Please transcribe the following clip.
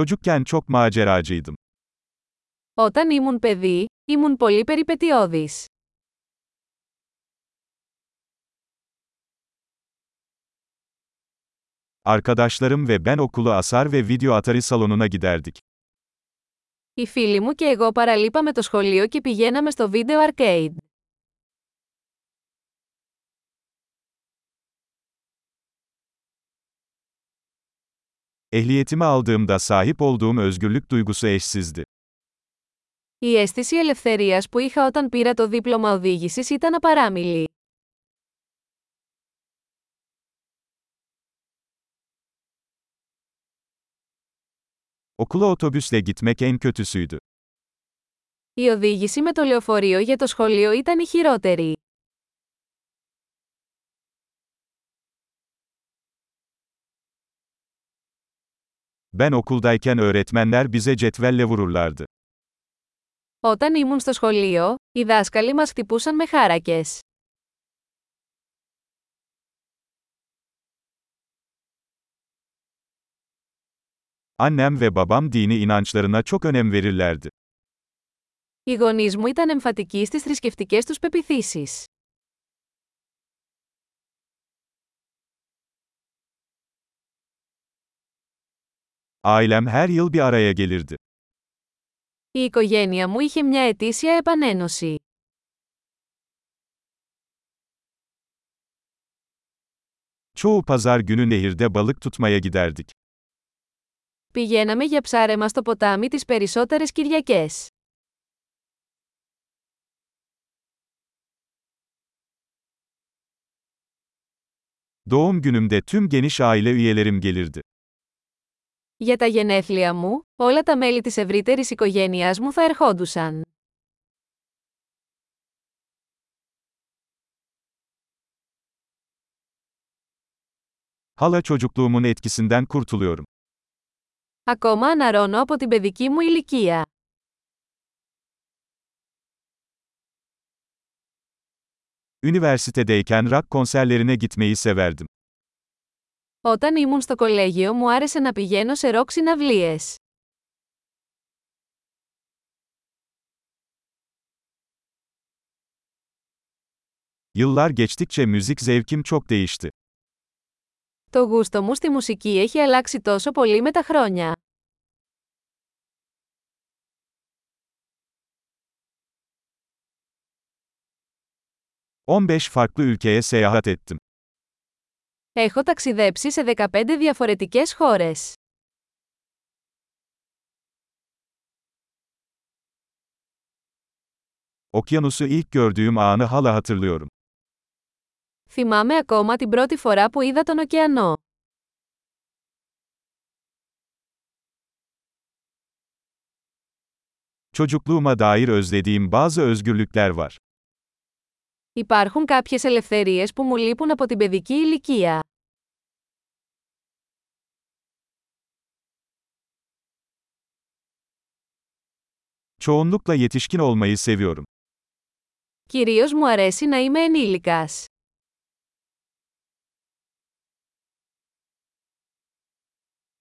Çocukken çok maceracıydım. Όταν ήμουν παιδί, ήμουν πολύ περιπετειώδης. Arkadaşlarım ve ben okulu asar ve video atari salonuna giderdik. Οι φίλοι μου και εγώ παραλείπαμε το σχολείο και πηγαίναμε στο βίντεο arcade. Ehliyetimi aldığımda sahip olduğum özgürlük duygusu eşsizdi. Η αίσθηση ελευθερίας που είχα όταν πήρα το δίπλωμα οδήγησης ήταν απαράμιλη. Okula otobüsle gitmek en kötüsüydü. Η οδήγηση με το λεωφορείο για το σχολείο ήταν η χειρότερη. Ben okuldayken öğretmenler bize cetvelle vururlardı. Όταν ήμουν στο σχολείο, οι δάσκαλοι μας χτυπούσαν με χάρακες. Annem ve babam dini inançlarına çok önem verirlerdi. Οι γονείς μου ήταν εμφατικοί στις θρησκευτικές τους πεπιθήσεις. Ailem her yıl bir araya gelirdi. Η οικογένεια μου είχε μια ετήσια επανένωση. Çoğu pazar günü nehirde balık tutmaya giderdik. Πηγαίναμε για ψάρεμα στο ποτάμι τις περισσότερες Κυριακές. Doğum günümde tüm geniş aile üyelerim gelirdi. Για τα γενέθλια μου, όλα τα μέλη της ευρύτερης οικογένειάς μου θα ερχόντουσαν. Hala çocukluğumun etkisinden kurtuluyorum. Ακόμα αναρώνω από την παιδική μου ηλικία. Üniversitedeyken rock konserlerine gitmeyi severdim. Όταν ήμουν στο κολέγιο μου άρεσε να πηγαίνω σε ροκ συναυλίες. Yıllar geçtikçe müzik zevkim çok değişti. Το γούστο μου στη μουσική έχει αλλάξει τόσο πολύ με τα χρόνια. «15 farklı ülkeye seyahat ettim. Έχω ταξιδέψει σε 15 διαφορετικές χώρες. Okyanusu ilk gördüğüm anı hala hatırlıyorum. Θυμάμαι ακόμα την πρώτη φορά που είδα τον ωκεανό. Çocukluğuma dair özlediğim bazı özgürlükler var. Υπάρχουν κάποιες ελευθερίες που μου λείπουν από την παιδική ηλικία. Çoğunlukla yetişkin olmayı seviyorum. Κυρίως μου αρέσει να είμαι ενήλικας.